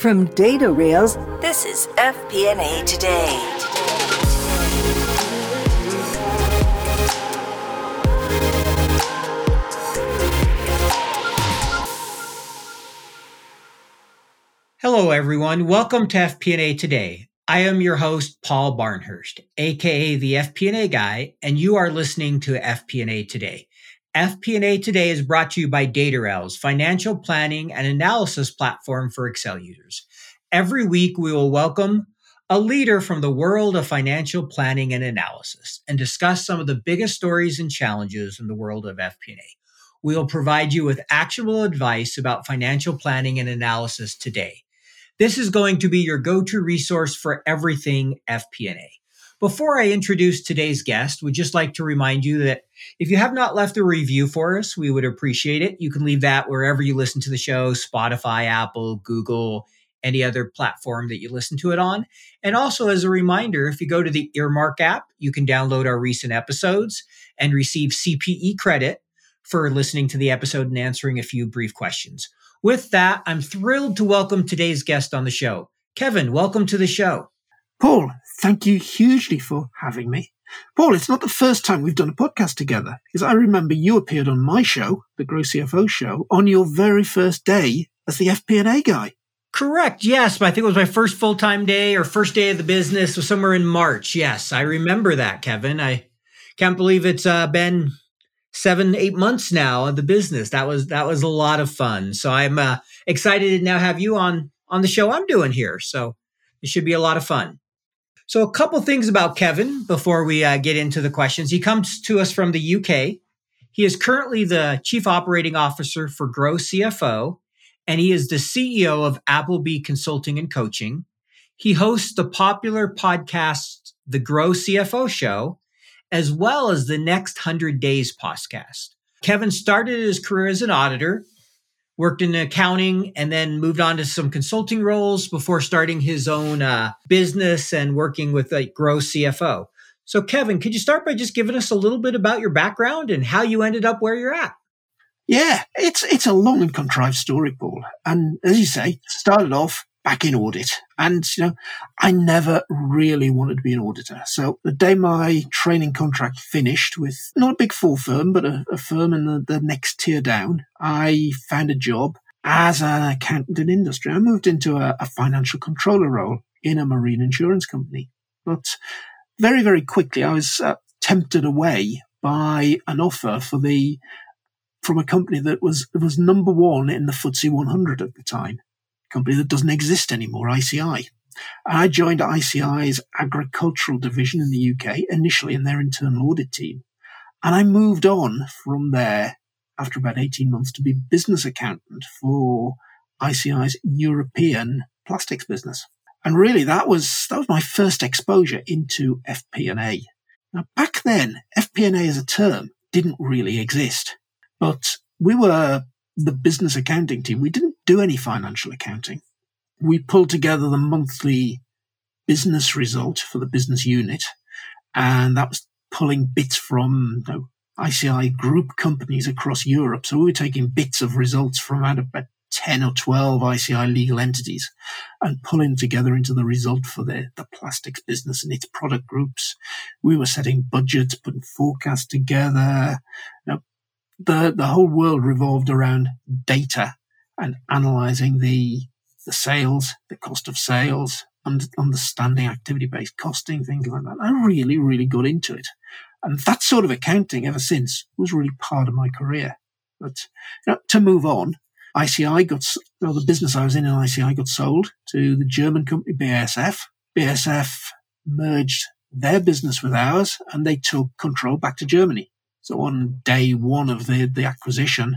From DataRails, this is FP&A Today. Hello, everyone. Welcome to FP&A Today. I am your host, Paul Barnhurst, aka the FP&A guy, and you are listening to FP&A Today. FP&A Today is brought to you by DataRails, financial planning and analysis platform for Excel users. Every week, we will welcome a leader from the world of financial planning and analysis and discuss some of the biggest stories and challenges in the world of FP&A. We will provide you with actionable advice about financial planning and analysis today. This is going to be your go-to resource for everything FP&A. Before I introduce today's guest, we'd just like to remind you that if you have not left a review for us, we would appreciate it. You can leave that wherever you listen to the show Spotify, Apple, Google, any other platform that you listen to it on. And also, as a reminder, if you go to the Earmark app, you can download our recent episodes and receive CPE credit for listening to the episode and answering a few brief questions. With that, I'm thrilled to welcome today's guest on the show. Kevin, welcome to the show. Paul, thank you hugely for having me. Paul, it's not the first time we've done a podcast together, because I remember you appeared on my show, the Grow CFO show, on your very first day as the FP&A guy. Correct. Yes, I think it was my first full time day or first day of the business was somewhere in March. Yes, I remember that, Kevin. I can't believe it's uh, been seven, eight months now of the business. That was that was a lot of fun. So I'm uh, excited to now have you on on the show I'm doing here. So it should be a lot of fun. So, a couple things about Kevin before we uh, get into the questions. He comes to us from the UK. He is currently the Chief Operating Officer for Grow CFO, and he is the CEO of Appleby Consulting and Coaching. He hosts the popular podcast, The Grow CFO Show, as well as the Next 100 Days podcast. Kevin started his career as an auditor worked in accounting and then moved on to some consulting roles before starting his own uh, business and working with like Grow CFO. So, Kevin, could you start by just giving us a little bit about your background and how you ended up where you're at? Yeah, it's it's a long and contrived story, Paul. And as you say, started off back in audit. And, you know, I never really wanted to be an auditor. So the day my training contract finished with not a big four firm, but a, a firm in the, the next tier down, I found a job as an accountant in industry. I moved into a, a financial controller role in a marine insurance company. But very, very quickly, I was uh, tempted away by an offer for the from a company that was was number one in the FTSE 100 at the time company that doesn't exist anymore, ICI. I joined ICI's agricultural division in the UK, initially in their internal audit team. And I moved on from there after about 18 months to be business accountant for ICI's European plastics business. And really that was, that was my first exposure into FP&A. Now back then, FP&A as a term didn't really exist, but we were the business accounting team, we didn't do any financial accounting. We pulled together the monthly business result for the business unit, and that was pulling bits from ICI group companies across Europe. So we were taking bits of results from out about 10 or 12 ICI legal entities and pulling together into the result for the, the plastics business and its product groups. We were setting budgets, putting forecasts together, the, the whole world revolved around data and analyzing the, the sales, the cost of sales, and understanding activity based costing, things like that. I really, really got into it. And that sort of accounting ever since was really part of my career. But you know, to move on, ICI got, well, the business I was in in ICI got sold to the German company BASF. BASF merged their business with ours and they took control back to Germany. So on day one of the, the acquisition,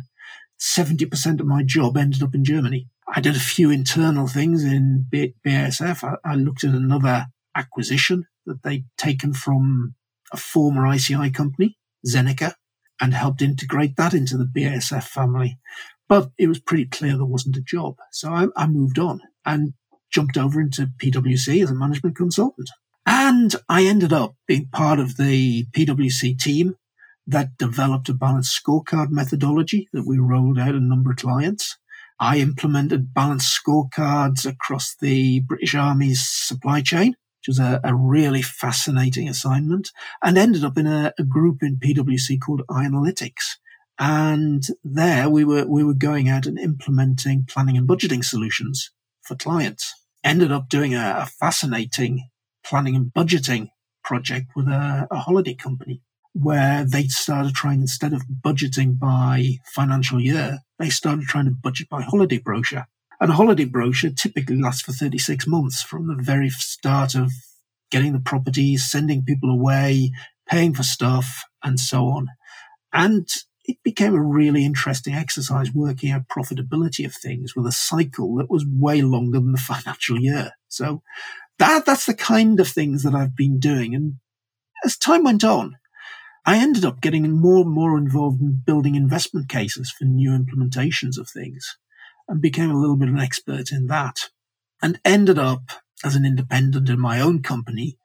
70% of my job ended up in Germany. I did a few internal things in BASF. I, I looked at another acquisition that they'd taken from a former ICI company, Zeneca, and helped integrate that into the BASF family. But it was pretty clear there wasn't a job. So I, I moved on and jumped over into PwC as a management consultant. And I ended up being part of the PwC team that developed a balanced scorecard methodology that we rolled out a number of clients. I implemented balanced scorecards across the British Army's supply chain, which was a, a really fascinating assignment, and ended up in a, a group in PwC called iAnalytics. And there we were we were going out and implementing planning and budgeting solutions for clients. Ended up doing a, a fascinating planning and budgeting project with a, a holiday company where they started trying, instead of budgeting by financial year, they started trying to budget by holiday brochure. And a holiday brochure typically lasts for 36 months from the very start of getting the properties, sending people away, paying for stuff, and so on. And it became a really interesting exercise working out profitability of things with a cycle that was way longer than the financial year. So that, that's the kind of things that I've been doing. And as time went on, I ended up getting more and more involved in building investment cases for new implementations of things and became a little bit of an expert in that and ended up as an independent in my own company.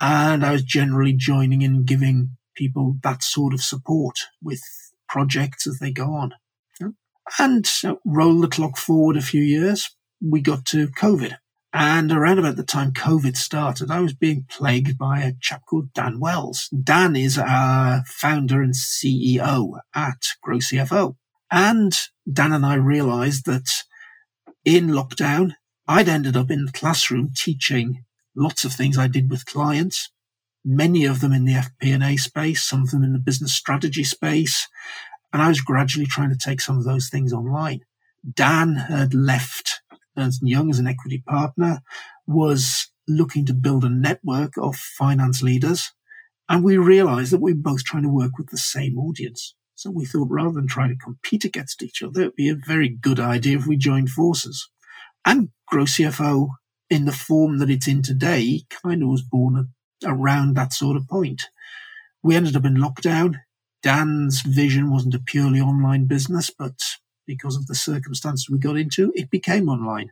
And I was generally joining in giving people that sort of support with projects as they go on. And roll the clock forward a few years, we got to COVID. And around about the time COVID started, I was being plagued by a chap called Dan Wells. Dan is our founder and CEO at Grow CFO. And Dan and I realized that in lockdown, I'd ended up in the classroom teaching lots of things I did with clients, many of them in the FP&A space, some of them in the business strategy space. And I was gradually trying to take some of those things online. Dan had left Ernst Young as an equity partner was looking to build a network of finance leaders. And we realized that we were both trying to work with the same audience. So we thought rather than trying to compete against each other, it'd be a very good idea if we joined forces. And Grow CFO in the form that it's in today kind of was born around that sort of point. We ended up in lockdown. Dan's vision wasn't a purely online business, but because of the circumstances we got into, it became online.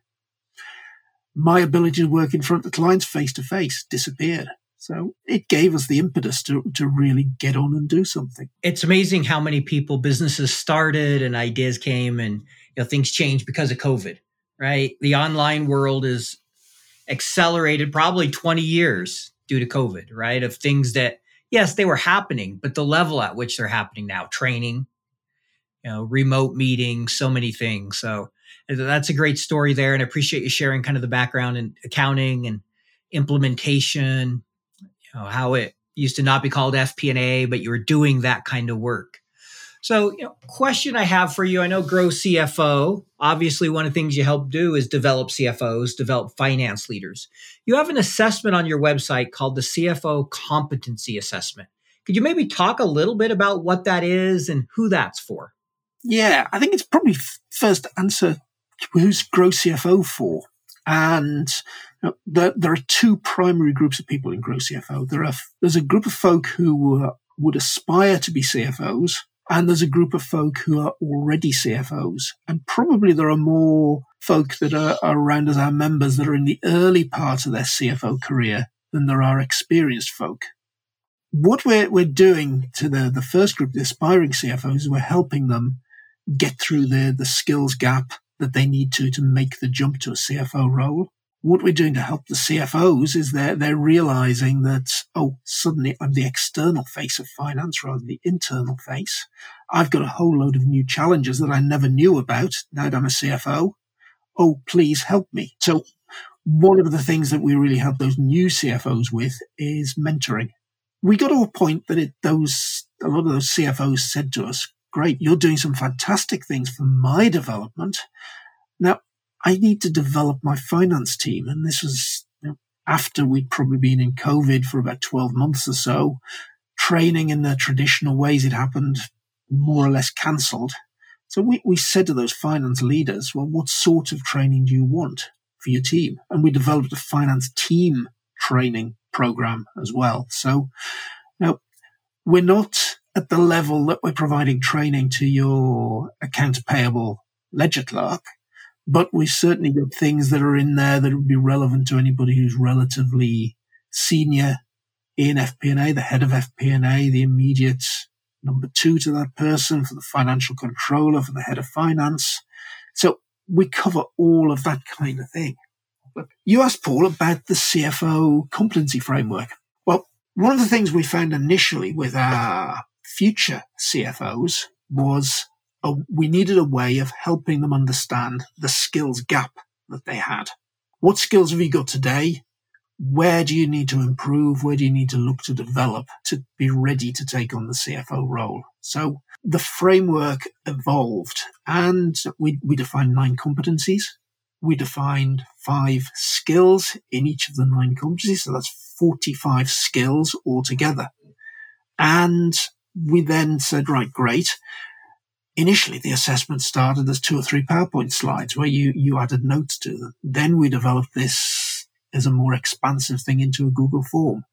My ability to work in front of clients face to face disappeared. So it gave us the impetus to, to really get on and do something. It's amazing how many people businesses started and ideas came and you know things changed because of COVID, right? The online world is accelerated probably 20 years due to COVID, right? Of things that yes, they were happening, but the level at which they're happening now, training, you know, remote meetings, so many things. So uh, that's a great story there. And I appreciate you sharing kind of the background in accounting and implementation, you know, how it used to not be called FP&A, but you were doing that kind of work. So, you know, question I have for you, I know Grow CFO, obviously one of the things you help do is develop CFOs, develop finance leaders. You have an assessment on your website called the CFO Competency Assessment. Could you maybe talk a little bit about what that is and who that's for? Yeah, I think it's probably first answer who's Grow CFO for. And you know, there, there, are two primary groups of people in Grow CFO. There are, there's a group of folk who uh, would aspire to be CFOs, and there's a group of folk who are already CFOs. And probably there are more folk that are, are around as our members that are in the early part of their CFO career than there are experienced folk. What we're, we're doing to the, the first group, the aspiring CFOs, we're helping them get through the, the skills gap that they need to to make the jump to a CFO role. What we're doing to help the CFOs is they're, they're realizing that, oh, suddenly I'm the external face of finance rather than the internal face. I've got a whole load of new challenges that I never knew about now that I'm a CFO. Oh, please help me. So one of the things that we really help those new CFOs with is mentoring. We got to a point that it, those, a lot of those CFOs said to us, great, you're doing some fantastic things for my development. Now, I need to develop my finance team. And this was you know, after we'd probably been in COVID for about 12 months or so. Training in the traditional ways it happened more or less cancelled. So we, we said to those finance leaders, well, what sort of training do you want for your team? And we developed a finance team training program as well. So now we're not at the level that we're providing training to your account payable ledger clerk, but we certainly got things that are in there that would be relevant to anybody who's relatively senior in FP&A, the head of FP&A, the immediate number two to that person, for the financial controller, for the head of finance. So we cover all of that kind of thing. You asked Paul about the CFO competency framework. Well, one of the things we found initially with our future CFOs was a, we needed a way of helping them understand the skills gap that they had. What skills have you got today? Where do you need to improve? Where do you need to look to develop to be ready to take on the CFO role? So the framework evolved and we, we defined nine competencies. We defined five skills in each of the nine competencies. So that's 45 skills altogether. And we then said, right, great initially the assessment started as two or three PowerPoint slides where you, you added notes to them. Then we developed this as a more expansive thing into a Google form.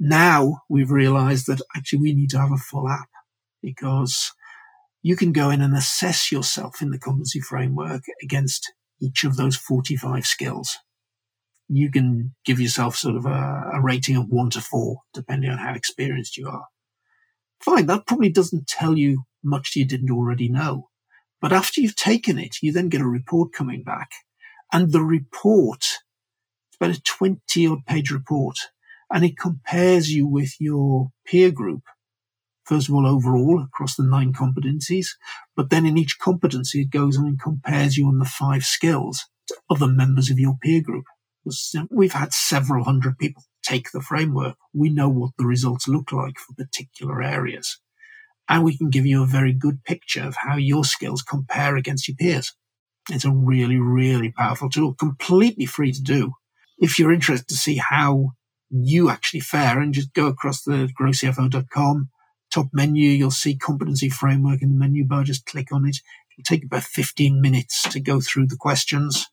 Now we've realized that actually we need to have a full app because you can go in and assess yourself in the competency framework against each of those 45 skills. You can give yourself sort of a, a rating of one to four, depending on how experienced you are. Fine, that probably doesn't tell you much you didn't already know. But after you've taken it, you then get a report coming back. And the report, it's about a 20 odd page report, and it compares you with your peer group. First of all, overall across the nine competencies, but then in each competency, it goes on and compares you on the five skills to other members of your peer group. We've had several hundred people take the framework. We know what the results look like for particular areas and we can give you a very good picture of how your skills compare against your peers. It's a really, really powerful tool, completely free to do. If you're interested to see how you actually fare and just go across the growcfo.com top menu, you'll see competency framework in the menu bar. Just click on it. It'll take about 15 minutes to go through the questions.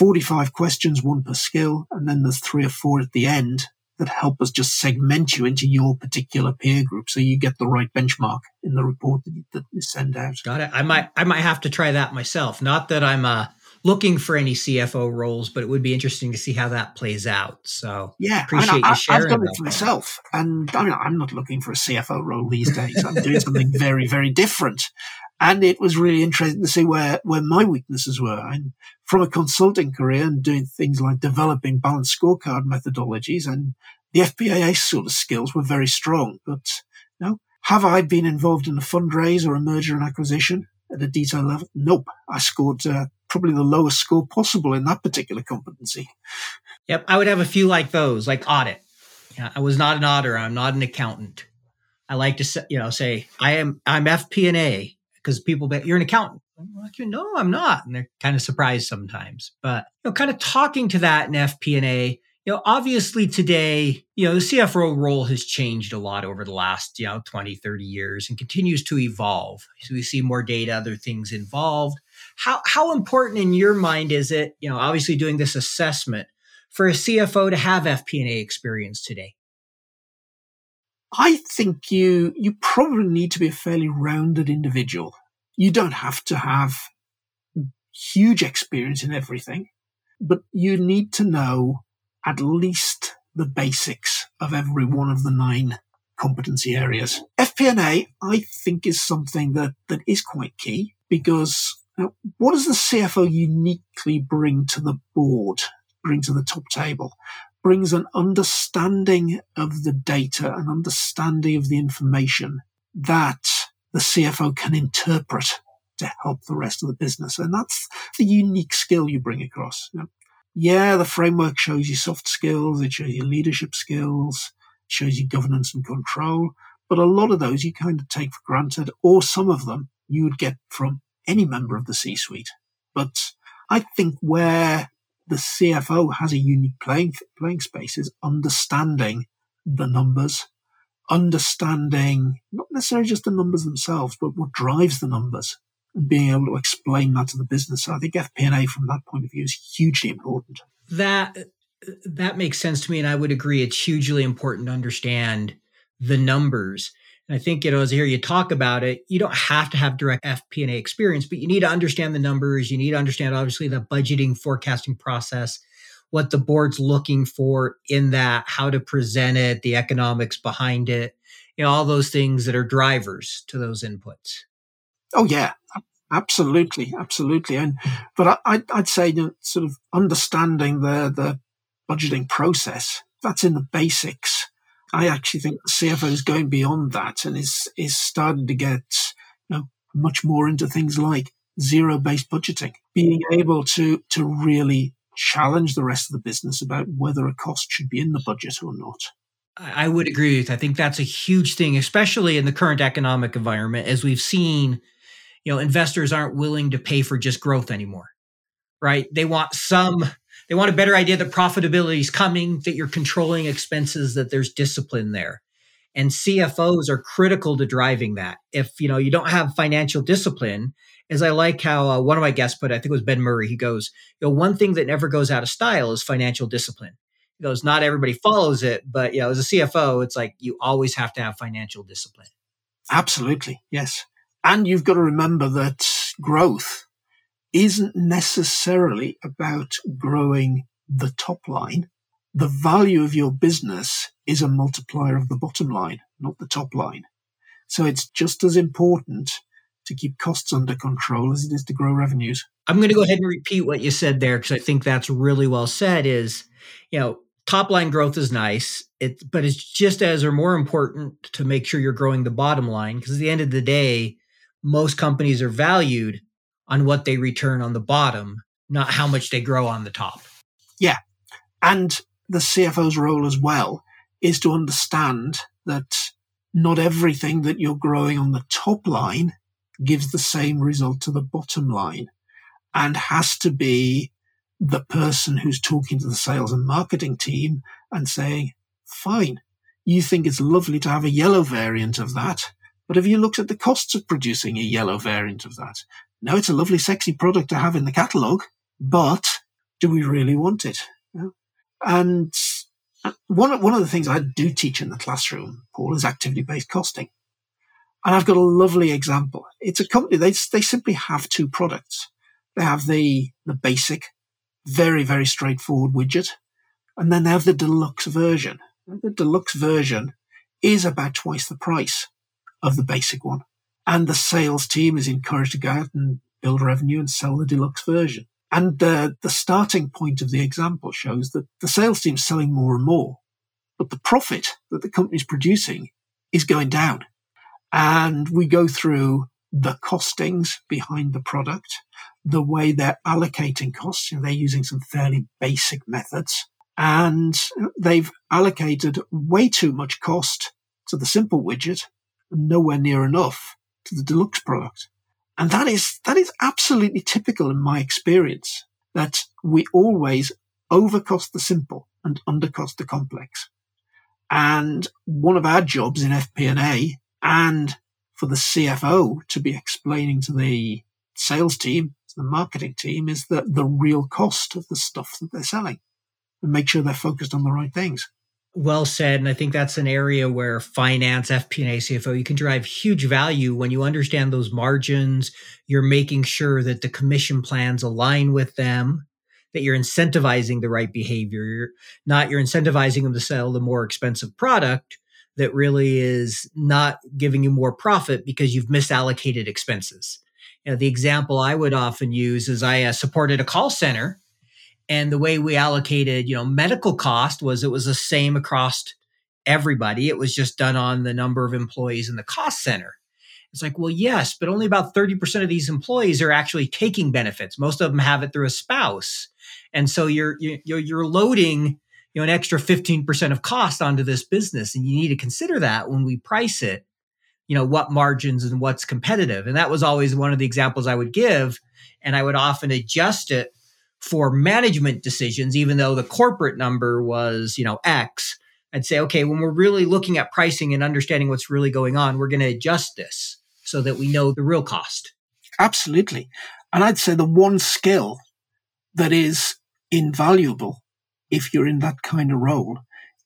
45 questions, one per skill. And then there's three or four at the end that help us just segment you into your particular peer group so you get the right benchmark in the report that you, that you send out. Got it. I might I might have to try that myself. Not that I'm uh, looking for any CFO roles, but it would be interesting to see how that plays out. So yeah, appreciate I you sharing. I've done it for myself, and I mean, I'm not looking for a CFO role these days. I'm doing something very, very different. And it was really interesting to see where, where my weaknesses were. And from a consulting career and doing things like developing balanced scorecard methodologies and the FP&A sort of skills were very strong. But you know, have I been involved in a fundraise or a merger and acquisition at a detail level? Nope. I scored uh, probably the lowest score possible in that particular competency. Yep, I would have a few like those, like audit. Yeah, I was not an auditor. I'm not an accountant. I like to, you know, say I am. I'm FP&A because people bet you're an accountant. I'm like, no, I'm not, and they're kind of surprised sometimes. But you know, kind of talking to that in FP&A, you know, obviously today, you know, the CFO role has changed a lot over the last, you know, 20, 30 years and continues to evolve. So we see more data, other things involved. How, how important in your mind is it, you know, obviously doing this assessment for a CFO to have FP&A experience today? I think you, you probably need to be a fairly rounded individual. You don't have to have huge experience in everything, but you need to know at least the basics of every one of the nine competency areas. FP&A, I think, is something that, that is quite key because what does the CFO uniquely bring to the board, bring to the top table? Brings an understanding of the data, an understanding of the information that the CFO can interpret to help the rest of the business. And that's the unique skill you bring across. You know, yeah, the framework shows you soft skills, it shows you leadership skills, it shows you governance and control. But a lot of those you kind of take for granted, or some of them you would get from any member of the C suite. But I think where the CFO has a unique playing, playing space is understanding the numbers, understanding not necessarily just the numbers themselves, but what drives the numbers and being able to explain that to the business. So I think FP&A from that point of view is hugely important. That that makes sense to me, and I would agree. It's hugely important to understand the numbers. I think you know, as I hear you talk about it, you don't have to have direct FP&A experience, but you need to understand the numbers. You need to understand, obviously, the budgeting forecasting process, what the board's looking for in that, how to present it, the economics behind it, you know, all those things that are drivers to those inputs. Oh yeah, Absolutely, absolutely. And but I, would say you know, sort of understanding the the budgeting process that's in the basics. I actually think the CFO is going beyond that and is is starting to get you know much more into things like zero based budgeting, being able to to really challenge the rest of the business about whether a cost should be in the budget or not. I would agree with. I think that's a huge thing, especially in the current economic environment, as we've seen. You know, investors aren't willing to pay for just growth anymore, right? They want some. They want a better idea that profitability is coming, that you're controlling expenses, that there's discipline there, and CFOs are critical to driving that. If you know you don't have financial discipline, as I like how uh, one of my guests put, it, I think it was Ben Murray. He goes, you know, one thing that never goes out of style is financial discipline he goes, not everybody follows it, but you know, as a CFO, it's like you always have to have financial discipline. Absolutely, yes. And you've got to remember that growth isn't necessarily about growing the top line. The value of your business is a multiplier of the bottom line, not the top line. So it's just as important to keep costs under control as it is to grow revenues. I'm going to go ahead and repeat what you said there because I think that's really well said is, you know, top line growth is nice it but it's just as or more important to make sure you're growing the bottom line because at the end of the day most companies are valued on what they return on the bottom not how much they grow on the top yeah and the cfo's role as well is to understand that not everything that you're growing on the top line gives the same result to the bottom line and has to be the person who's talking to the sales and marketing team and saying, fine, you think it's lovely to have a yellow variant of that, but have you looked at the costs of producing a yellow variant of that? No, it's a lovely, sexy product to have in the catalogue, but do we really want it? And uh, one of, one of the things I do teach in the classroom, Paul, is activity based costing. And I've got a lovely example. It's a company, they, they simply have two products. They have the, the basic very, very straightforward widget. And then they have the deluxe version. The deluxe version is about twice the price of the basic one. And the sales team is encouraged to go out and build revenue and sell the deluxe version. And uh, the starting point of the example shows that the sales team is selling more and more, but the profit that the company is producing is going down. And we go through the costings behind the product, the way they're allocating costs. You know, they're using some fairly basic methods and they've allocated way too much cost to the simple widget nowhere near enough to the deluxe product. And that is, that is absolutely typical in my experience that we always overcost the simple and undercost the complex. And one of our jobs in FP&A and for the CFO to be explaining to the sales team, to the marketing team, is the, the real cost of the stuff that they're selling and make sure they're focused on the right things. Well said. And I think that's an area where finance, FP&A, CFO, you can drive huge value when you understand those margins. You're making sure that the commission plans align with them, that you're incentivizing the right behavior. You're not you're incentivizing them to sell the more expensive product that really is not giving you more profit because you've misallocated expenses. You know, the example I would often use is I uh, supported a call center and the way we allocated, you know, medical cost was it was the same across everybody. It was just done on the number of employees in the cost center. It's like, well, yes, but only about 30% of these employees are actually taking benefits. Most of them have it through a spouse. And so you're you're, you're loading you know an extra 15% of cost onto this business and you need to consider that when we price it you know what margins and what's competitive and that was always one of the examples i would give and i would often adjust it for management decisions even though the corporate number was you know x i'd say okay when we're really looking at pricing and understanding what's really going on we're going to adjust this so that we know the real cost absolutely and i'd say the one skill that is invaluable if you're in that kind of role,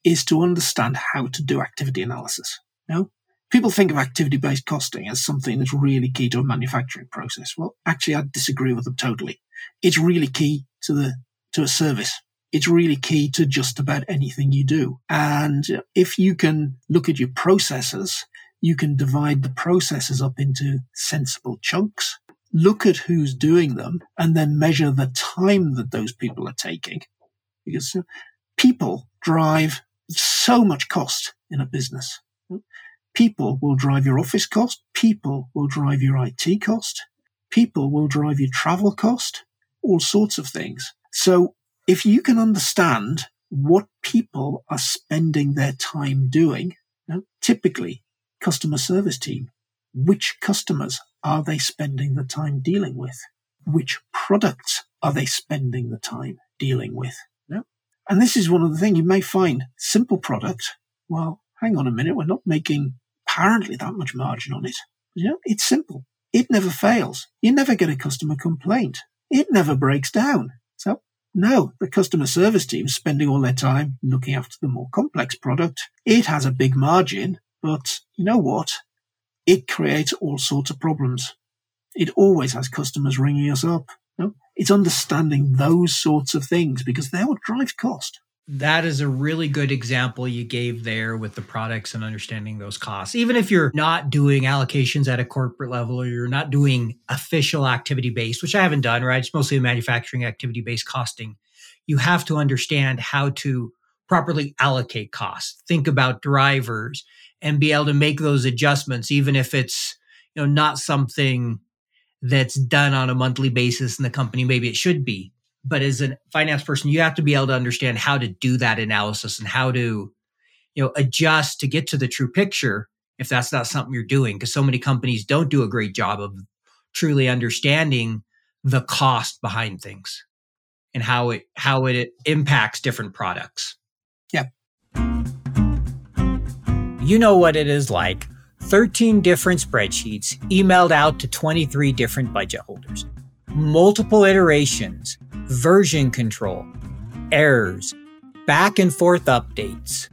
is to understand how to do activity analysis. You know? People think of activity based costing as something that's really key to a manufacturing process. Well, actually, I disagree with them totally. It's really key to the, to a service. It's really key to just about anything you do. And if you can look at your processes, you can divide the processes up into sensible chunks look at who's doing them and then measure the time that those people are taking. Because people drive so much cost in a business. People will drive your office cost. People will drive your IT cost. People will drive your travel cost, all sorts of things. So if you can understand what people are spending their time doing, typically customer service team, which customers are they spending the time dealing with? Which products are they spending the time dealing with? And this is one of the things you may find simple product. Well, hang on a minute. We're not making apparently that much margin on it. You know, it's simple. It never fails. You never get a customer complaint. It never breaks down. So no, the customer service team spending all their time looking after the more complex product. It has a big margin, but you know what? It creates all sorts of problems. It always has customers ringing us up. Know? It's understanding those sorts of things because they're what drives cost. That is a really good example you gave there with the products and understanding those costs. Even if you're not doing allocations at a corporate level or you're not doing official activity based, which I haven't done, right? It's mostly a manufacturing activity based costing. You have to understand how to properly allocate costs, think about drivers and be able to make those adjustments, even if it's, you know, not something that's done on a monthly basis in the company. Maybe it should be but as a finance person you have to be able to understand how to do that analysis and how to you know adjust to get to the true picture if that's not something you're doing because so many companies don't do a great job of truly understanding the cost behind things and how it how it impacts different products. Yeah you know what it is like. 13 different spreadsheets emailed out to 23 different budget holders. Multiple iterations version control, errors, back and forth updates.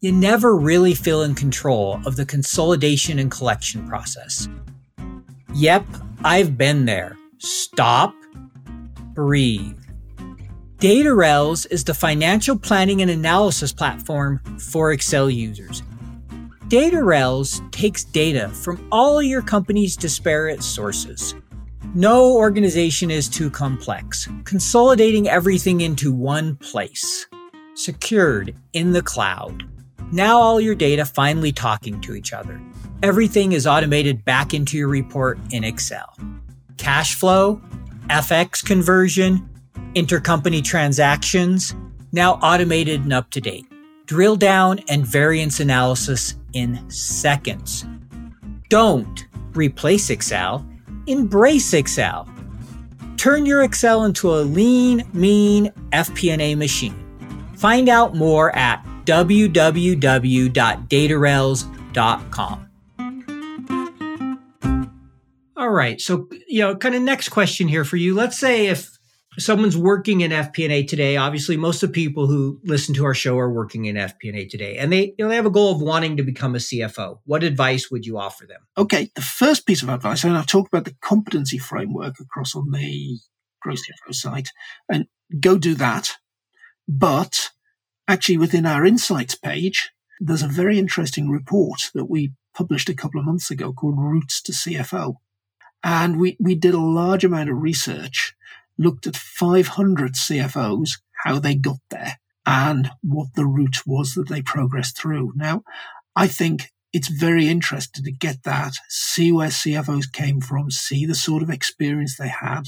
You never really feel in control of the consolidation and collection process. Yep, I've been there. Stop, breathe. DataRails is the financial planning and analysis platform for Excel users. DataRails takes data from all your company's disparate sources no organization is too complex. Consolidating everything into one place. Secured in the cloud. Now all your data finally talking to each other. Everything is automated back into your report in Excel. Cash flow, FX conversion, intercompany transactions, now automated and up to date. Drill down and variance analysis in seconds. Don't replace Excel Embrace Excel. Turn your Excel into a lean, mean FP&A machine. Find out more at www.datarails.com. All right. So, you know, kind of next question here for you. Let's say if someone's working in FP&A today, obviously most of the people who listen to our show are working in FP&A today, and they you know they have a goal of wanting to become a CFO. What advice would you offer them? Okay, the first piece of advice, and I've talked about the competency framework across on the Growth CFO site, and go do that. But actually, within our insights page, there's a very interesting report that we published a couple of months ago called Routes to CFO. And we, we did a large amount of research looked at 500 CFOs, how they got there and what the route was that they progressed through. Now, I think it's very interesting to get that, see where CFOs came from, see the sort of experience they had.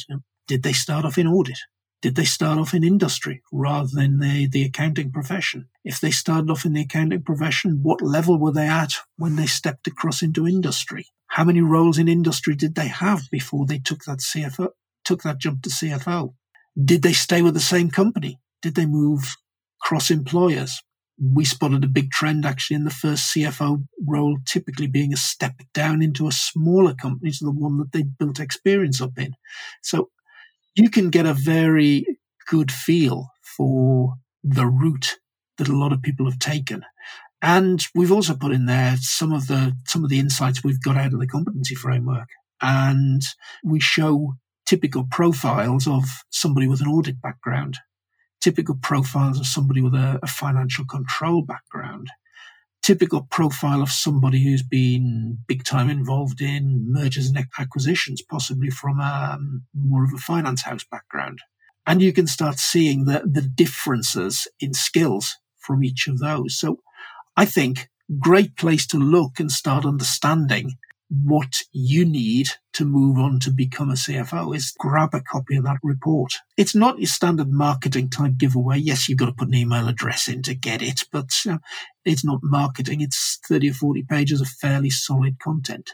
Did they start off in audit? Did they start off in industry rather than the, the accounting profession? If they started off in the accounting profession, what level were they at when they stepped across into industry? How many roles in industry did they have before they took that CFO, took that jump to CFO? Did they stay with the same company? Did they move cross employers? We spotted a big trend actually in the first CFO role typically being a step down into a smaller company to the one that they built experience up in. So you can get a very good feel for the route that a lot of people have taken. And we've also put in there some of the some of the insights we've got out of the competency framework. And we show typical profiles of somebody with an audit background, typical profiles of somebody with a, a financial control background, typical profile of somebody who's been big time involved in mergers and acquisitions, possibly from a, um, more of a finance house background. And you can start seeing the, the differences in skills from each of those. So I think great place to look and start understanding what you need to move on to become a CFO is grab a copy of that report. It's not your standard marketing type giveaway. Yes, you've got to put an email address in to get it, but uh, it's not marketing. It's 30 or 40 pages of fairly solid content.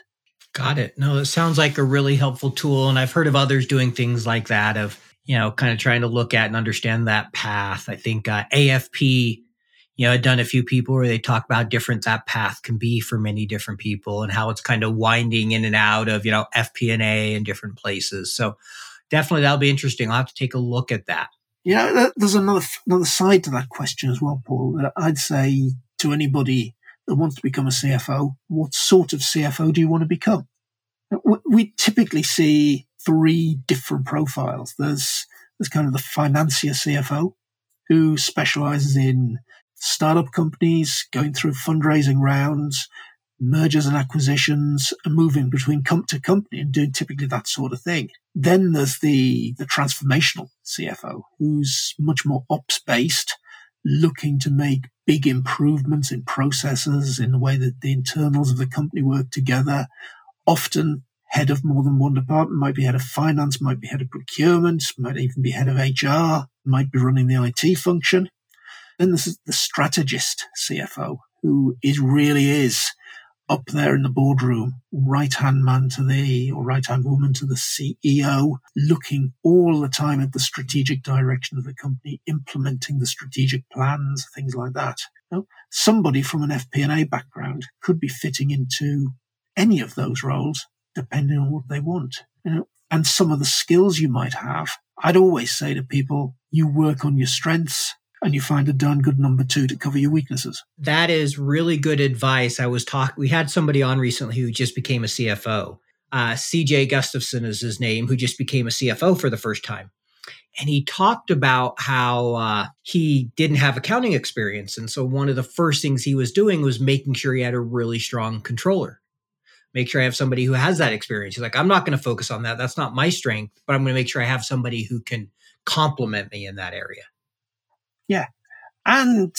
Got it. No, it sounds like a really helpful tool. And I've heard of others doing things like that of, you know, kind of trying to look at and understand that path. I think uh, AFP you know, I've done a few people where they talk about different that path can be for many different people and how it's kind of winding in and out of, you know, FP&A in different places. So definitely that'll be interesting. I'll have to take a look at that. Yeah, uh, there's another another side to that question as well, Paul. I'd say to anybody that wants to become a CFO, what sort of CFO do you want to become? We typically see three different profiles. There's there's kind of the financier CFO who specializes in startup companies going through fundraising rounds, mergers and acquisitions, and moving between company to company and doing typically that sort of thing. Then there's the, the transformational CFO who's much more ops based, looking to make big improvements in processes, in the way that the internals of the company work together. Often head of more than one department, might be head of finance, might be head of procurement, might even be head of HR, might be running the IT function. Then there's the strategist CFO who is really is up there in the boardroom, right hand man to the or right hand woman to the CEO, looking all the time at the strategic direction of the company, implementing the strategic plans, things like that. Somebody from an FP&A background could be fitting into any of those roles, depending on what they want. You know, and some of the skills you might have. I'd always say to people, you work on your strengths and you find a darn good number two to cover your weaknesses. That is really good advice. I was talking, we had somebody on recently who just became a CFO. Uh, CJ Gustafson is his name, who just became a CFO for the first time. And he talked about how uh, he didn't have accounting experience. And so one of the first things he was doing was making sure he had a really strong controller. Make sure I have somebody who has that experience. He's like, I'm not going to focus on that. That's not my strength, but I'm going to make sure I have somebody who can complement me in that area. Yeah. And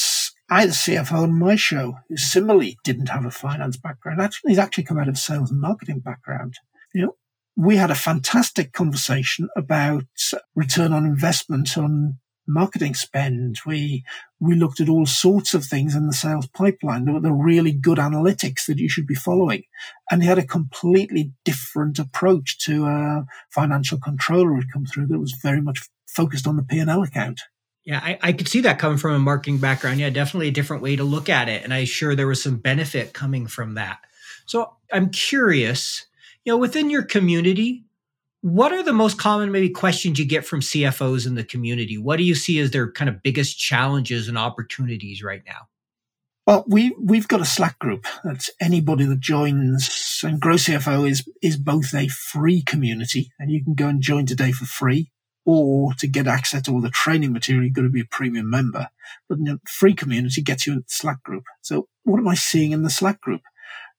I a CFO on my show who similarly didn't have a finance background. Actually, he's actually come out of sales and marketing background. You know, we had a fantastic conversation about return on investment on marketing spend. We we looked at all sorts of things in the sales pipeline. There were the really good analytics that you should be following, and he had a completely different approach to a financial controller who'd come through that was very much focused on the P and L account. Yeah, I, I could see that coming from a marketing background. Yeah, definitely a different way to look at it. And I'm sure there was some benefit coming from that. So I'm curious, you know, within your community, what are the most common maybe questions you get from CFOs in the community? What do you see as their kind of biggest challenges and opportunities right now? Well, we we've got a Slack group. That's anybody that joins, and Grow CFO is is both a free community, and you can go and join today for free or to get access to all the training material, you've got to be a premium member. But you know, free community gets you in the Slack group. So what am I seeing in the Slack group?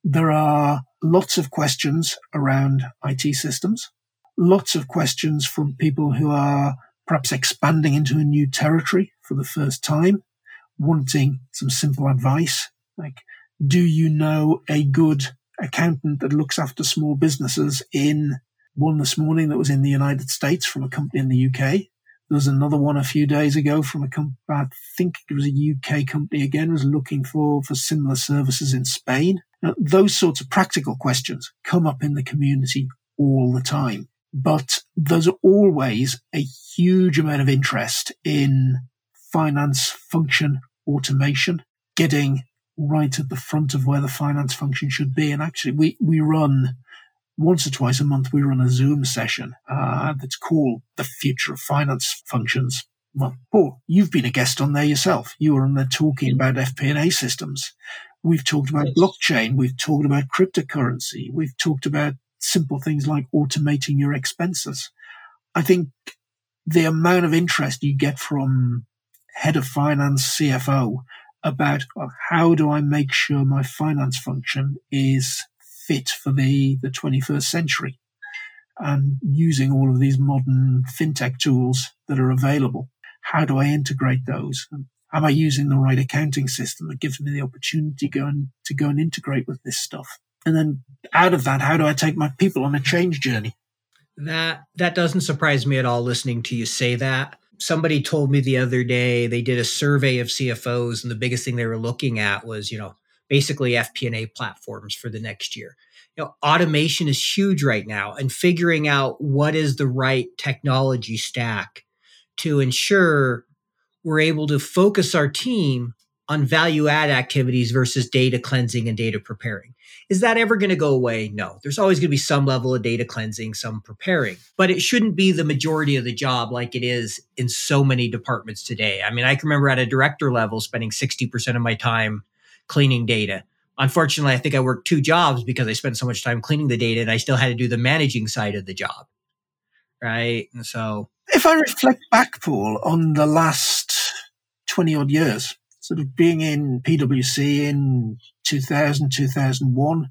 There are lots of questions around IT systems, lots of questions from people who are perhaps expanding into a new territory for the first time, wanting some simple advice. Like, do you know a good accountant that looks after small businesses in one this morning that was in the United States from a company in the UK. There was another one a few days ago from a company, I think it was a UK company again, was looking for, for similar services in Spain. Now, those sorts of practical questions come up in the community all the time. But there's always a huge amount of interest in finance function automation, getting right at the front of where the finance function should be. And actually, we, we run once or twice a month, we run a Zoom session uh, that's called The Future of Finance Functions. Well, Paul, you've been a guest on there yourself. You were on there talking about FP&A systems. We've talked about blockchain. We've talked about cryptocurrency. We've talked about simple things like automating your expenses. I think the amount of interest you get from head of finance, CFO, about well, how do I make sure my finance function is fit for the, the 21st century and using all of these modern fintech tools that are available. How do I integrate those? Am I using the right accounting system that gives me the opportunity to go and, to go and integrate with this stuff? And then out of that, how do I take my people on a change journey? That that doesn't surprise me at all listening to you say that. Somebody told me the other day they did a survey of CFOs and the biggest thing they were looking at was, you know, basically FP&A platforms for the next year. You know, automation is huge right now and figuring out what is the right technology stack to ensure we're able to focus our team on value add activities versus data cleansing and data preparing. Is that ever going to go away? No. There's always going to be some level of data cleansing, some preparing, but it shouldn't be the majority of the job like it is in so many departments today. I mean, I can remember at a director level spending 60% of my time cleaning data. Unfortunately, I think I worked two jobs because I spent so much time cleaning the data and I still had to do the managing side of the job. Right. And so if I reflect back, Paul, on the last 20 odd years, sort of being in PwC in 2000, 2001,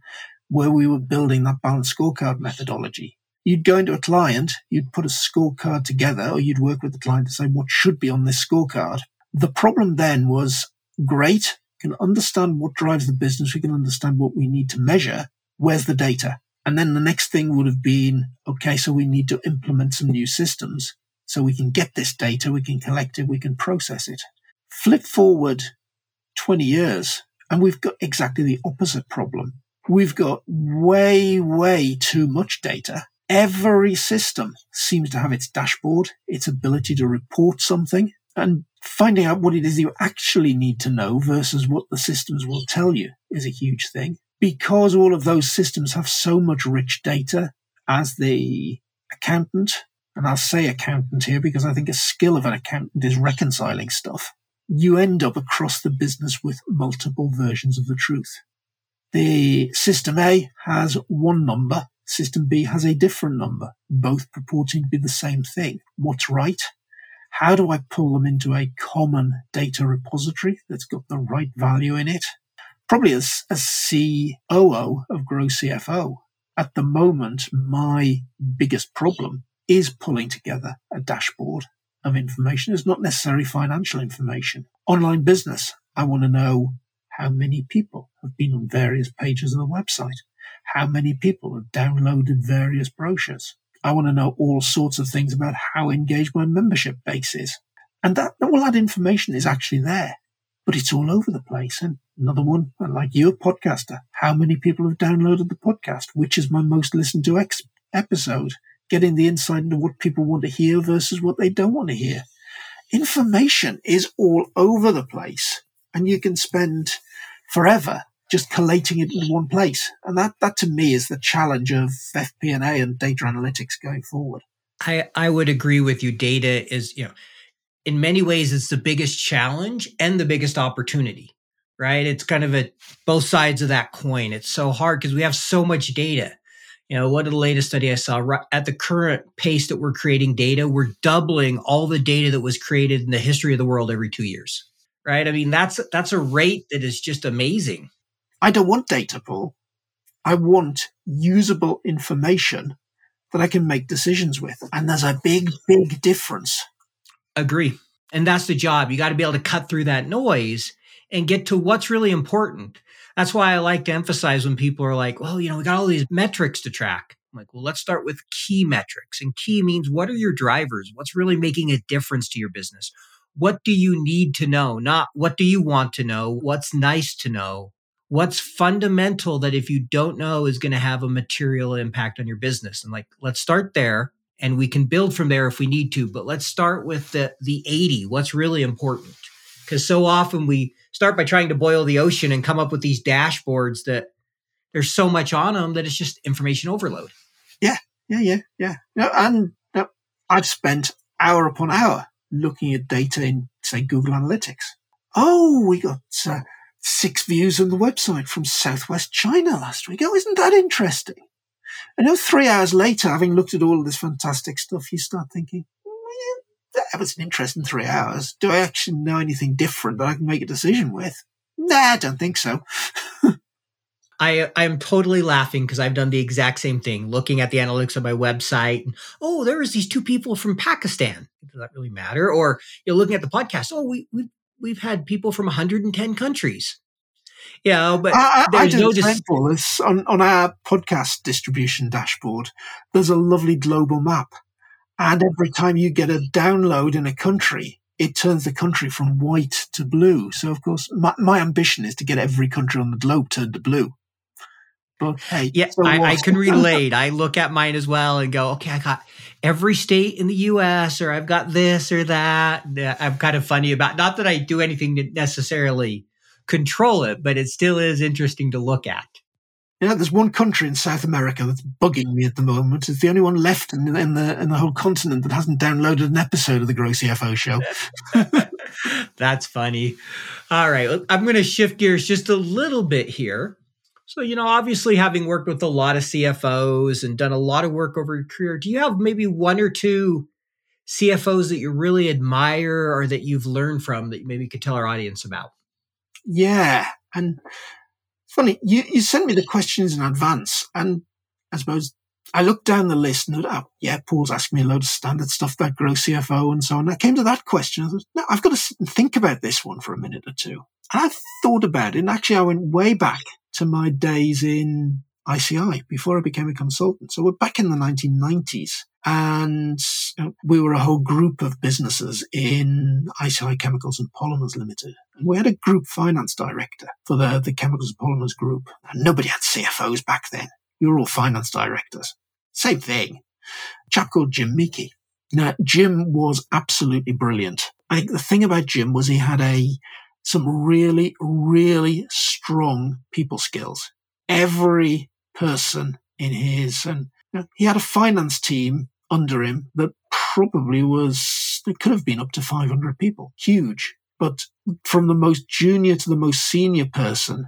where we were building that balanced scorecard methodology. You'd go into a client, you'd put a scorecard together, or you'd work with the client to say what should be on this scorecard. The problem then was great, can understand what drives the business, we can understand what we need to measure. Where's the data? And then the next thing would have been, okay, so we need to implement some new systems so we can get this data, we can collect it, we can process it. Flip forward 20 years, and we've got exactly the opposite problem. We've got way, way too much data. Every system seems to have its dashboard, its ability to report something, and finding out what it is you actually need to know versus what the systems will tell you is a huge thing. Because all of those systems have so much rich data as the accountant, and I'll say accountant here because I think a skill of an accountant is reconciling stuff you end up across the business with multiple versions of the truth. The system A has one number, system B has a different number, both purporting to be the same thing. What's right? How do I pull them into a common data repository that's got the right value in it? Probably as a COO of Grow CFO, at the moment, my biggest problem is pulling together a dashboard of information is not necessarily financial information. Online business, I want to know how many people have been on various pages of the website, how many people have downloaded various brochures. I want to know all sorts of things about how engaged my membership base is. And that all that information is actually there, but it's all over the place. And another one, like you, a podcaster, how many people have downloaded the podcast? Which is my most listened to ex- episode? getting the insight into what people want to hear versus what they don't want to hear. Information is all over the place and you can spend forever just collating it in one place. And that, that to me is the challenge of FP&A and data analytics going forward. I, I would agree with you. Data is, you know, in many ways, it's the biggest challenge and the biggest opportunity, right? It's kind of a both sides of that coin. It's so hard because we have so much data you know, what the latest study I saw right at the current pace that we're creating data, we're doubling all the data that was created in the history of the world every two years. Right. I mean, that's that's a rate that is just amazing. I don't want data, Paul. I want usable information that I can make decisions with. And there's a big, big difference. Agree. And that's the job. You got to be able to cut through that noise and get to what's really important. That's why I like to emphasize when people are like, well, you know, we got all these metrics to track. I'm like, well, let's start with key metrics. And key means what are your drivers? What's really making a difference to your business? What do you need to know? Not what do you want to know? What's nice to know? What's fundamental that if you don't know is going to have a material impact on your business? And like, let's start there and we can build from there if we need to. But let's start with the, the 80. What's really important? Because so often we start by trying to boil the ocean and come up with these dashboards that there's so much on them that it's just information overload. Yeah, yeah, yeah, yeah. No, and no, I've spent hour upon hour looking at data in, say, Google Analytics. Oh, we got uh, six views on the website from Southwest China last week. Oh, isn't that interesting? And now, three hours later, having looked at all of this fantastic stuff, you start thinking, that was an interesting three hours. Do I actually know anything different that I can make a decision with? Nah, I don't think so. I I'm totally laughing because I've done the exact same thing, looking at the analytics of my website. And, oh, there is these two people from Pakistan. Does that really matter? Or you're looking at the podcast. Oh, we we we've had people from 110 countries. Yeah, but I, I, there's I no dis- dis- on on our podcast distribution dashboard. There's a lovely global map, and every time you get a download in a country, it turns the country from white to blue. So, of course, my, my ambition is to get every country on the globe turned to blue. Hey, Yeah, so I, I can relate. I look at mine as well and go, okay, I got every state in the U.S. or I've got this or that. I'm kind of funny about not that I do anything to necessarily control it, but it still is interesting to look at. You know, there's one country in South America that's bugging me at the moment. It's the only one left in, in the in the whole continent that hasn't downloaded an episode of the Grow CFO show. That's funny. All right. I'm going to shift gears just a little bit here. So, you know, obviously having worked with a lot of CFOs and done a lot of work over your career, do you have maybe one or two CFOs that you really admire or that you've learned from that maybe you could tell our audience about? Yeah, and funny, you you sent me the questions in advance, and I suppose I looked down the list and thought, oh, yeah, Paul's asking me a load of standard stuff about Grow CFO and so on. I came to that question. I thought, no, I've got to sit and think about this one for a minute or two. And I thought about it, and actually, I went way back to my days in ICI before I became a consultant. So we're back in the 1990s. And we were a whole group of businesses in ICI Chemicals and Polymers Limited. And we had a group finance director for the, the Chemicals and Polymers group. And nobody had CFOs back then. We were all finance directors. Same thing. A chap called Jim Meekey. Now, Jim was absolutely brilliant. I think the thing about Jim was he had a, some really, really strong people skills. Every person in his, and you know, he had a finance team under him that probably was, it could have been up to 500 people. Huge. But from the most junior to the most senior person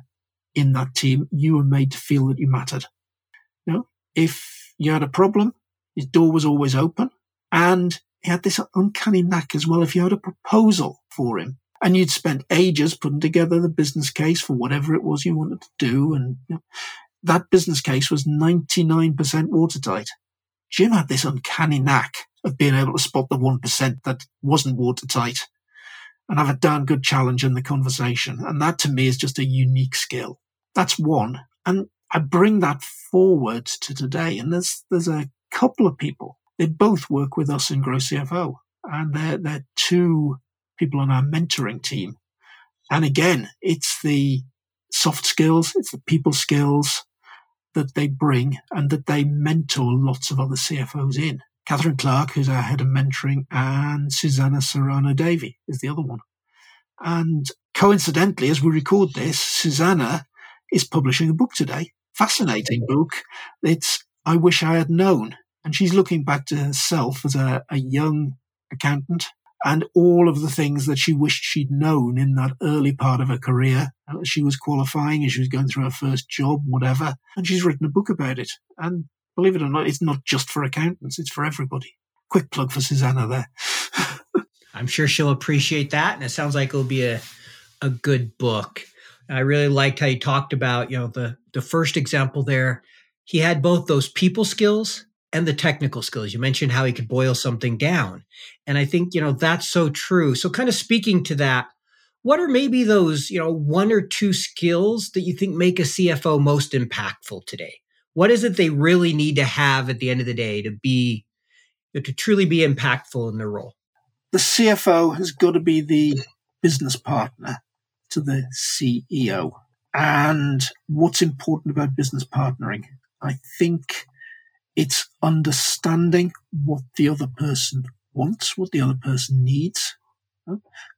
in that team, you were made to feel that you mattered. You know, if you had a problem, his door was always open. And he had this uncanny knack as well. If you had a proposal for him and you'd spent ages putting together the business case for whatever it was you wanted to do, and you know, that business case was 99% watertight. Jim had this uncanny knack of being able to spot the 1% that wasn't watertight and have a darn good challenge in the conversation. And that to me is just a unique skill. That's one. And I bring that forward to today. And there's, there's a couple of people. They both work with us in Grow CFO and they're, they're two people on our mentoring team. And again, it's the soft skills, it's the people skills that they bring and that they mentor lots of other CFOs in. Catherine Clark, who's our head of mentoring, and Susanna Serrano Davy is the other one. And coincidentally, as we record this, Susanna is publishing a book today. Fascinating book. It's I Wish I Had Known. And she's looking back to herself as a, a young accountant and all of the things that she wished she'd known in that early part of her career. As she was qualifying and she was going through her first job, whatever. And she's written a book about it. And believe it or not, it's not just for accountants, it's for everybody. Quick plug for Susanna there. I'm sure she'll appreciate that. And it sounds like it'll be a, a good book. I really liked how you talked about, you know, the, the first example there. He had both those people skills and the technical skills. You mentioned how he could boil something down. And I think, you know, that's so true. So kind of speaking to that, what are maybe those, you know, one or two skills that you think make a CFO most impactful today? What is it they really need to have at the end of the day to be to truly be impactful in their role? The CFO has got to be the business partner to the CEO. And what's important about business partnering? I think it's understanding what the other person wants, what the other person needs.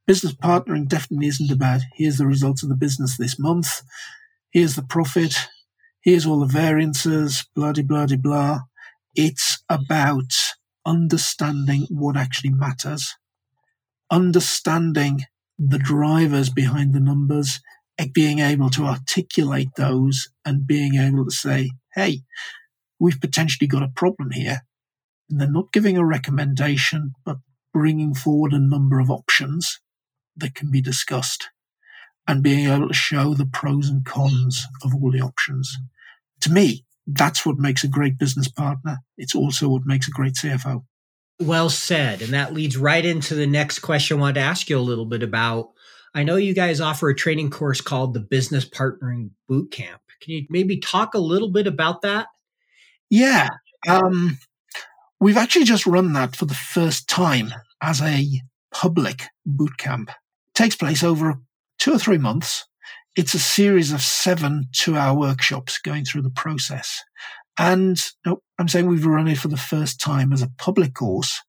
Business partnering definitely isn't about here's the results of the business this month, here's the profit, here's all the variances, blah, blah, blah, blah. It's about understanding what actually matters, understanding the drivers behind the numbers, being able to articulate those and being able to say, hey, we've potentially got a problem here. And they're not giving a recommendation, but bringing forward a number of options that can be discussed and being able to show the pros and cons of all the options. To me, that's what makes a great business partner. It's also what makes a great CFO. Well said. And that leads right into the next question I wanted to ask you a little bit about. I know you guys offer a training course called the Business Partnering Boot Camp. Can you maybe talk a little bit about that? Yeah. Um, we've actually just run that for the first time as a public boot camp. It takes place over two or three months. It's a series of seven two hour workshops going through the process. And I'm saying we've run it for the first time as a public course.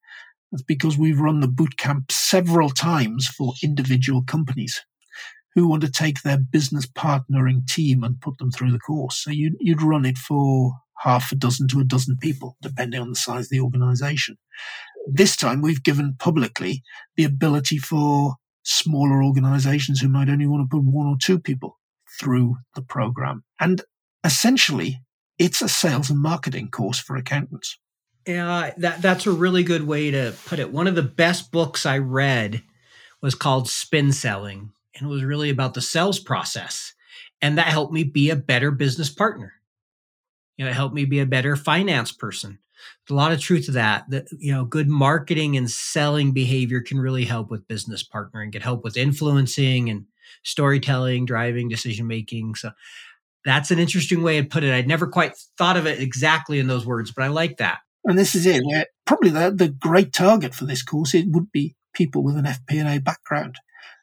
That's because we've run the boot camp several times for individual companies who want to take their business partnering team and put them through the course. So you'd, you'd run it for half a dozen to a dozen people, depending on the size of the organization. This time we've given publicly the ability for smaller organizations who might only want to put one or two people through the program. And essentially, it's a sales and marketing course for accountants. Yeah, that that's a really good way to put it. One of the best books I read was called Spin Selling, and it was really about the sales process, and that helped me be a better business partner. You know, it helped me be a better finance person. A lot of truth to that. That you know, good marketing and selling behavior can really help with business partnering. Can help with influencing and storytelling, driving decision making. So that's an interesting way to put it. I'd never quite thought of it exactly in those words, but I like that. And this is it. Probably the, the great target for this course it would be people with an FP&A background.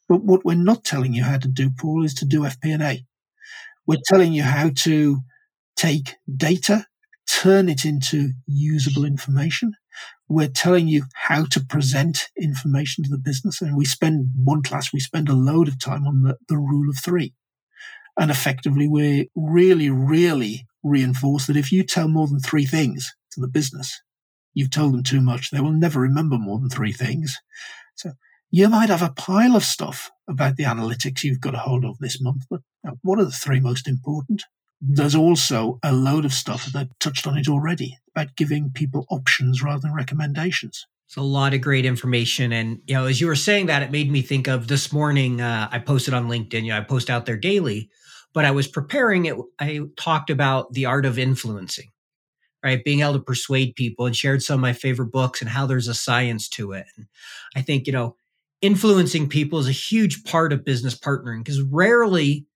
But what we're not telling you how to do, Paul, is to do FP&A. We're telling you how to take data, turn it into usable information. We're telling you how to present information to the business. And we spend one class, we spend a load of time on the, the rule of three. And effectively, we really, really reinforce that if you tell more than three things to the business, you've told them too much. They will never remember more than three things. So you might have a pile of stuff about the analytics you've got a hold of this month, but uh, what are the three most important? There's also a load of stuff that touched on it already about giving people options rather than recommendations. It's a lot of great information. And, you know, as you were saying that, it made me think of this morning. Uh, I posted on LinkedIn, you know, I post out there daily but I was preparing it. I talked about the art of influencing, right? Being able to persuade people and shared some of my favorite books and how there's a science to it. And I think, you know, influencing people is a huge part of business partnering because rarely,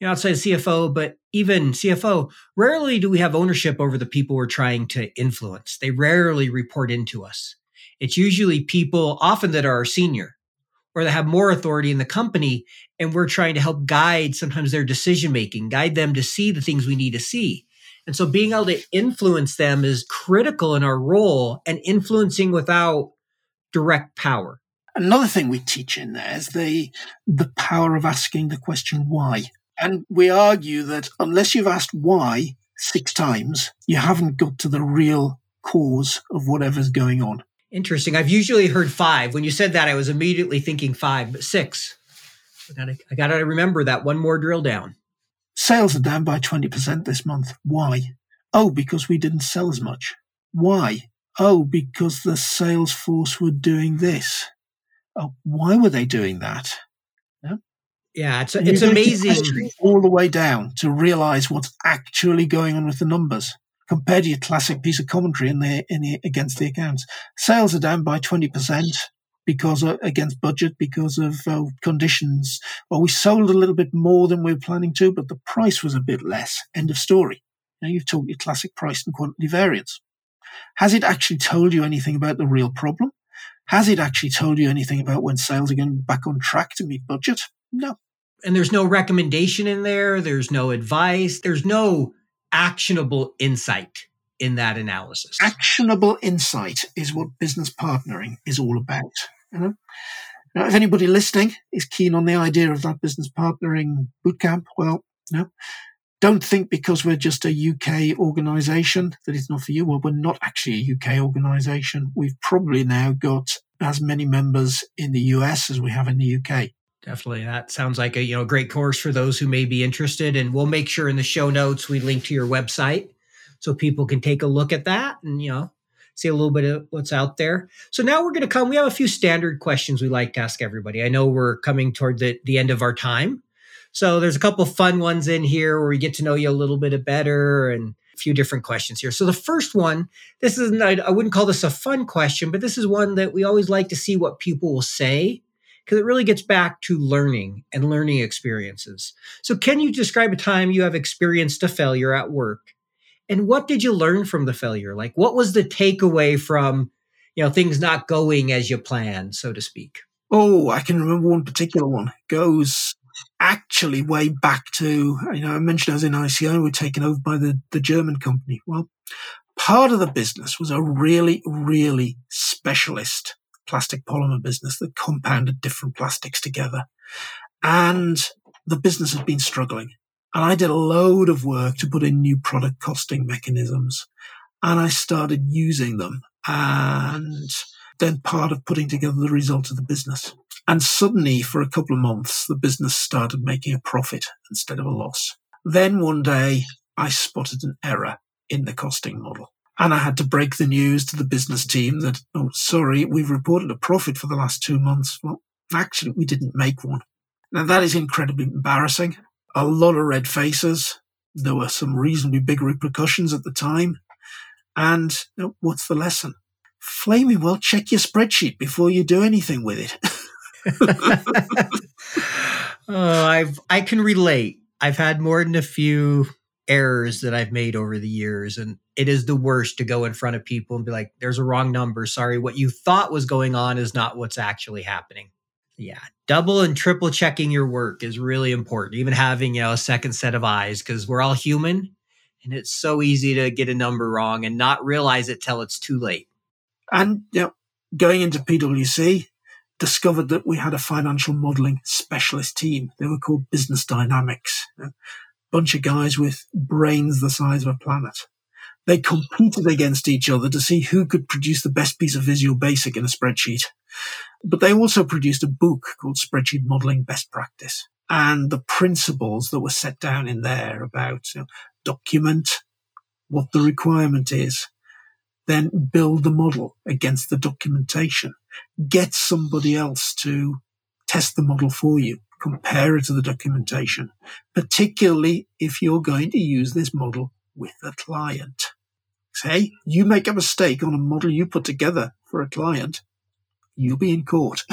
you know, outside of CFO, but even CFO, rarely do we have ownership over the people we're trying to influence. They rarely report into us. It's usually people often that are senior or that have more authority in the company and we're trying to help guide sometimes their decision making guide them to see the things we need to see and so being able to influence them is critical in our role and influencing without direct power another thing we teach in there is the the power of asking the question why and we argue that unless you've asked why six times you haven't got to the real cause of whatever's going on Interesting. I've usually heard five. When you said that, I was immediately thinking five, but six. I gotta, I gotta remember that one more drill down. Sales are down by 20% this month. Why? Oh, because we didn't sell as much. Why? Oh, because the sales force were doing this. Oh, why were they doing that? Yeah, it's, it's amazing. All the way down to realize what's actually going on with the numbers compared to your classic piece of commentary in the, in the against the accounts. Sales are down by 20% because of, against budget because of uh, conditions. Well, we sold a little bit more than we were planning to, but the price was a bit less. End of story. Now you've talked your classic price and quantity variance. Has it actually told you anything about the real problem? Has it actually told you anything about when sales are going back on track to meet budget? No. And there's no recommendation in there. There's no advice. There's no actionable insight in that analysis. Actionable insight is what business partnering is all about. You know? Now, if anybody listening is keen on the idea of that business partnering bootcamp, well, no, don't think because we're just a UK organization that it's not for you. Well, we're not actually a UK organization. We've probably now got as many members in the US as we have in the UK. Definitely. That sounds like a you know great course for those who may be interested. And we'll make sure in the show notes we link to your website so people can take a look at that and you know see a little bit of what's out there. So now we're going to come. We have a few standard questions we like to ask everybody. I know we're coming toward the, the end of our time. So there's a couple fun ones in here where we get to know you a little bit better and a few different questions here. So the first one, this is I wouldn't call this a fun question, but this is one that we always like to see what people will say because it really gets back to learning and learning experiences. So can you describe a time you have experienced a failure at work and what did you learn from the failure? Like, what was the takeaway from, you know, things not going as you planned, so to speak? Oh, I can remember one particular one. It goes actually way back to, you know, I mentioned I was in ICI, we are taken over by the, the German company. Well, part of the business was a really, really specialist plastic polymer business that compounded different plastics together. And the business had been struggling. And I did a load of work to put in new product costing mechanisms. And I started using them. And then part of putting together the result of the business. And suddenly, for a couple of months, the business started making a profit instead of a loss. Then one day, I spotted an error in the costing model. And I had to break the news to the business team that, oh, sorry, we've reported a profit for the last two months. Well, actually, we didn't make one. Now, that is incredibly embarrassing a lot of red faces. There were some reasonably big repercussions at the time. And you know, what's the lesson? Flaming well, check your spreadsheet before you do anything with it. oh, I've I can relate. I've had more than a few errors that I've made over the years, and it is the worst to go in front of people and be like, "There's a wrong number. Sorry, what you thought was going on is not what's actually happening." Yeah, double and triple checking your work is really important. Even having, you know, a second set of eyes because we're all human and it's so easy to get a number wrong and not realize it till it's too late. And you know, going into PwC, discovered that we had a financial modeling specialist team. They were called Business Dynamics. Bunch of guys with brains the size of a planet. They competed against each other to see who could produce the best piece of Visual Basic in a spreadsheet. But they also produced a book called Spreadsheet Modeling Best Practice. And the principles that were set down in there about you know, document what the requirement is, then build the model against the documentation, get somebody else to test the model for you, compare it to the documentation, particularly if you're going to use this model with a client. Say you make a mistake on a model you put together for a client, you'll be in court.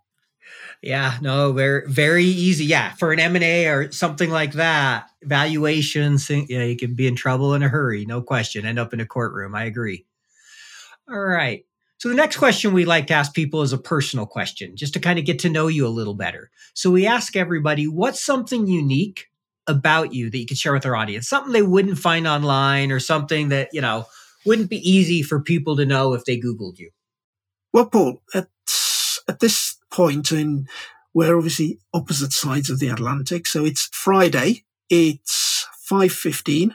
yeah, no, very very easy. Yeah, for an M and A or something like that, valuations, you know, you can be in trouble in a hurry, no question. End up in a courtroom. I agree. All right. So the next question we like to ask people is a personal question, just to kind of get to know you a little better. So we ask everybody, what's something unique about you that you could share with our audience? Something they wouldn't find online or something that, you know, wouldn't be easy for people to know if they Googled you. Well, Paul, at, at this point in we're obviously opposite sides of the Atlantic. So it's Friday. It's 5.15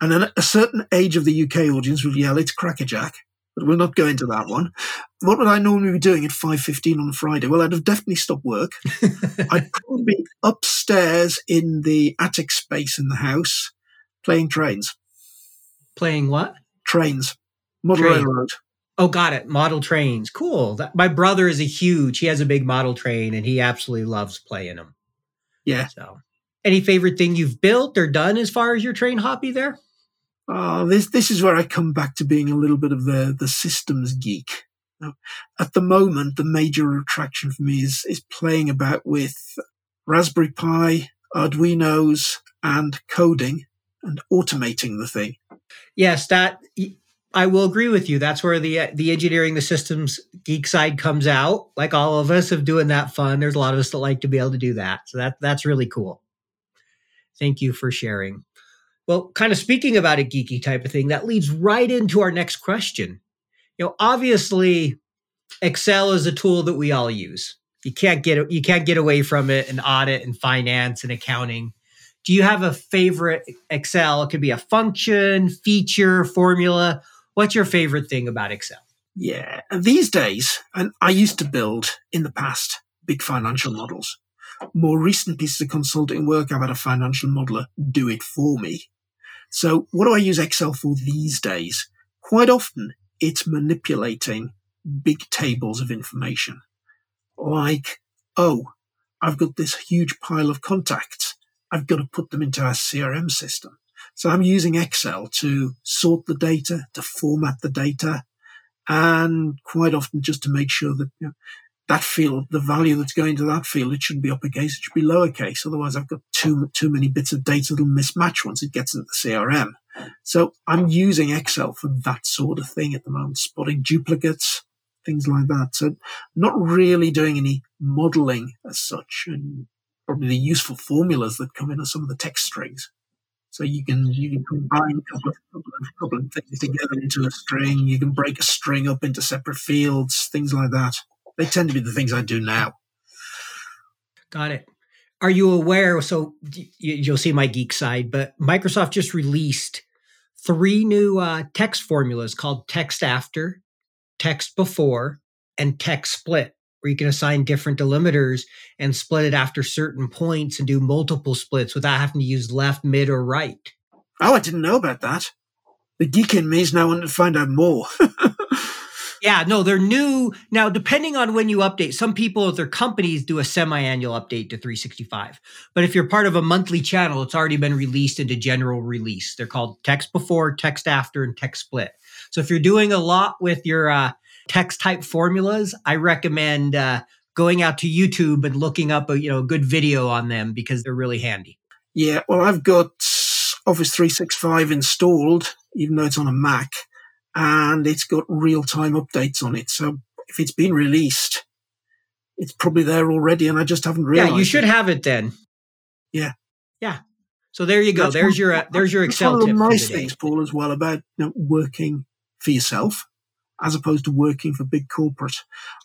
and a certain age of the UK audience will yell, it's crackerjack. But we'll not go into that one. What would I normally be doing at 5.15 on Friday? Well, I'd have definitely stopped work. I'd probably be upstairs in the attic space in the house playing trains. Playing what? Trains. Model Train. Railroad. Oh, got it. Model trains. Cool. That, my brother is a huge, he has a big model train and he absolutely loves playing them. Yeah. So, any favorite thing you've built or done as far as your train hobby there? Oh, this this is where I come back to being a little bit of the the systems geek. Now, at the moment, the major attraction for me is is playing about with Raspberry Pi, Arduino's, and coding and automating the thing. Yes, that I will agree with you. That's where the the engineering, the systems geek side comes out. Like all of us of doing that fun. There's a lot of us that like to be able to do that. So that that's really cool. Thank you for sharing. Well, kind of speaking about a geeky type of thing, that leads right into our next question. You know, obviously, Excel is a tool that we all use. You can't get you can't get away from it in audit and finance and accounting do you have a favorite Excel? It could be a function, feature, formula. What's your favorite thing about Excel? Yeah, these days, and I used to build in the past big financial models. More recent pieces of consulting work, I've had a financial modeler do it for me. So what do I use Excel for these days? Quite often it's manipulating big tables of information. Like, oh, I've got this huge pile of contacts. I've got to put them into our CRM system. So I'm using Excel to sort the data, to format the data, and quite often just to make sure that you know, that field, the value that's going to that field, it shouldn't be uppercase, it should be lowercase. Otherwise, I've got too too many bits of data that'll mismatch once it gets into the CRM. So I'm using Excel for that sort of thing at the moment, spotting duplicates, things like that. So not really doing any modeling as such, and probably the useful formulas that come in are some of the text strings. So you can you can combine a couple of, couple of, couple of things together into a string. You can break a string up into separate fields, things like that. They tend to be the things I do now. Got it. Are you aware? So you'll see my geek side, but Microsoft just released three new uh, text formulas called text after, text before, and text split where you can assign different delimiters and split it after certain points and do multiple splits without having to use left, mid, or right. Oh, I didn't know about that. The geek in me is now wanting to find out more. yeah, no, they're new. Now, depending on when you update, some people at their companies do a semi annual update to 365. But if you're part of a monthly channel, it's already been released into general release. They're called text before, text after, and text split. So if you're doing a lot with your uh, text type formulas, I recommend uh, going out to YouTube and looking up a you know a good video on them because they're really handy. Yeah, well, I've got Office 365 installed, even though it's on a Mac, and it's got real time updates on it. So if it's been released, it's probably there already, and I just haven't realized. Yeah, you should it. have it then. Yeah, yeah. So there you go. That's there's one, your uh, there's your Excel one of tip. the nice things, Paul, as well about you know, working for yourself as opposed to working for big corporate.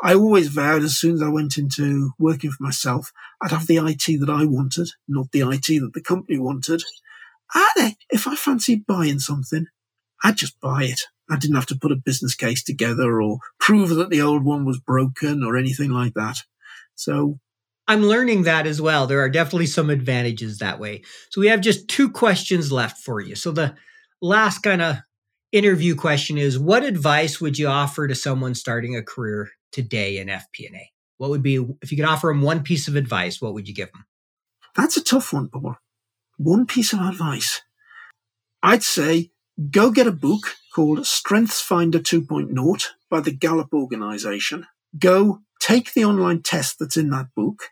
I always vowed as soon as I went into working for myself, I'd have the IT that I wanted, not the IT that the company wanted. And if I fancied buying something, I'd just buy it. I didn't have to put a business case together or prove that the old one was broken or anything like that. So I'm learning that as well. There are definitely some advantages that way. So we have just two questions left for you. So the last kind of interview question is what advice would you offer to someone starting a career today in FP&A? What would be if you could offer them one piece of advice, what would you give them? That's a tough one, Paul. One piece of advice. I'd say go get a book called Strengths Finder 2.0 by the Gallup organization. Go take the online test that's in that book.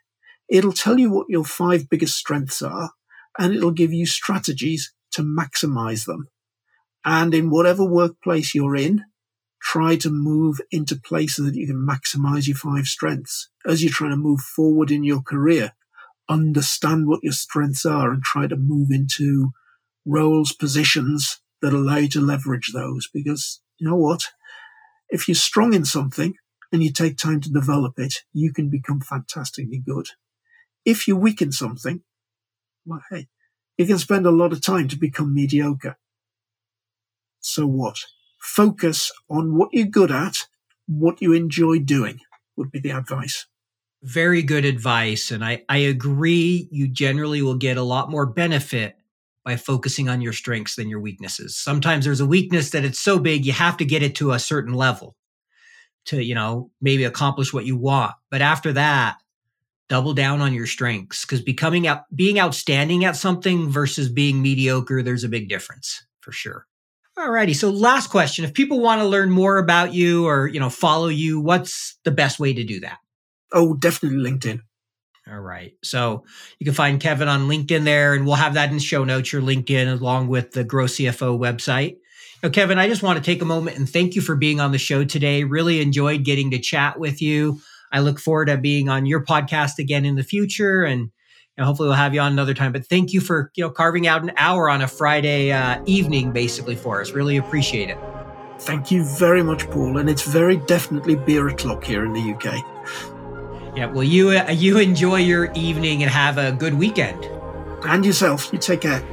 It'll tell you what your five biggest strengths are and it'll give you strategies to maximize them. And in whatever workplace you're in, try to move into places that you can maximize your five strengths. As you're trying to move forward in your career, understand what your strengths are and try to move into roles, positions that allow you to leverage those. Because you know what? If you're strong in something and you take time to develop it, you can become fantastically good. If you're weak in something, well, hey, you can spend a lot of time to become mediocre. So what? Focus on what you're good at, what you enjoy doing would be the advice. Very good advice. And I, I agree. You generally will get a lot more benefit by focusing on your strengths than your weaknesses. Sometimes there's a weakness that it's so big, you have to get it to a certain level to, you know, maybe accomplish what you want. But after that, double down on your strengths because becoming out, being outstanding at something versus being mediocre, there's a big difference for sure. Alrighty. So last question. If people want to learn more about you or, you know, follow you, what's the best way to do that? Oh, definitely LinkedIn. All right. So you can find Kevin on LinkedIn there, and we'll have that in show notes, your LinkedIn, along with the Grow CFO website. Now, Kevin, I just want to take a moment and thank you for being on the show today. Really enjoyed getting to chat with you. I look forward to being on your podcast again in the future and and hopefully we'll have you on another time. But thank you for you know carving out an hour on a Friday uh, evening, basically for us. Really appreciate it. Thank you very much, Paul. And it's very definitely beer o'clock here in the UK. Yeah. Well, you uh, you enjoy your evening and have a good weekend. And yourself. You take care.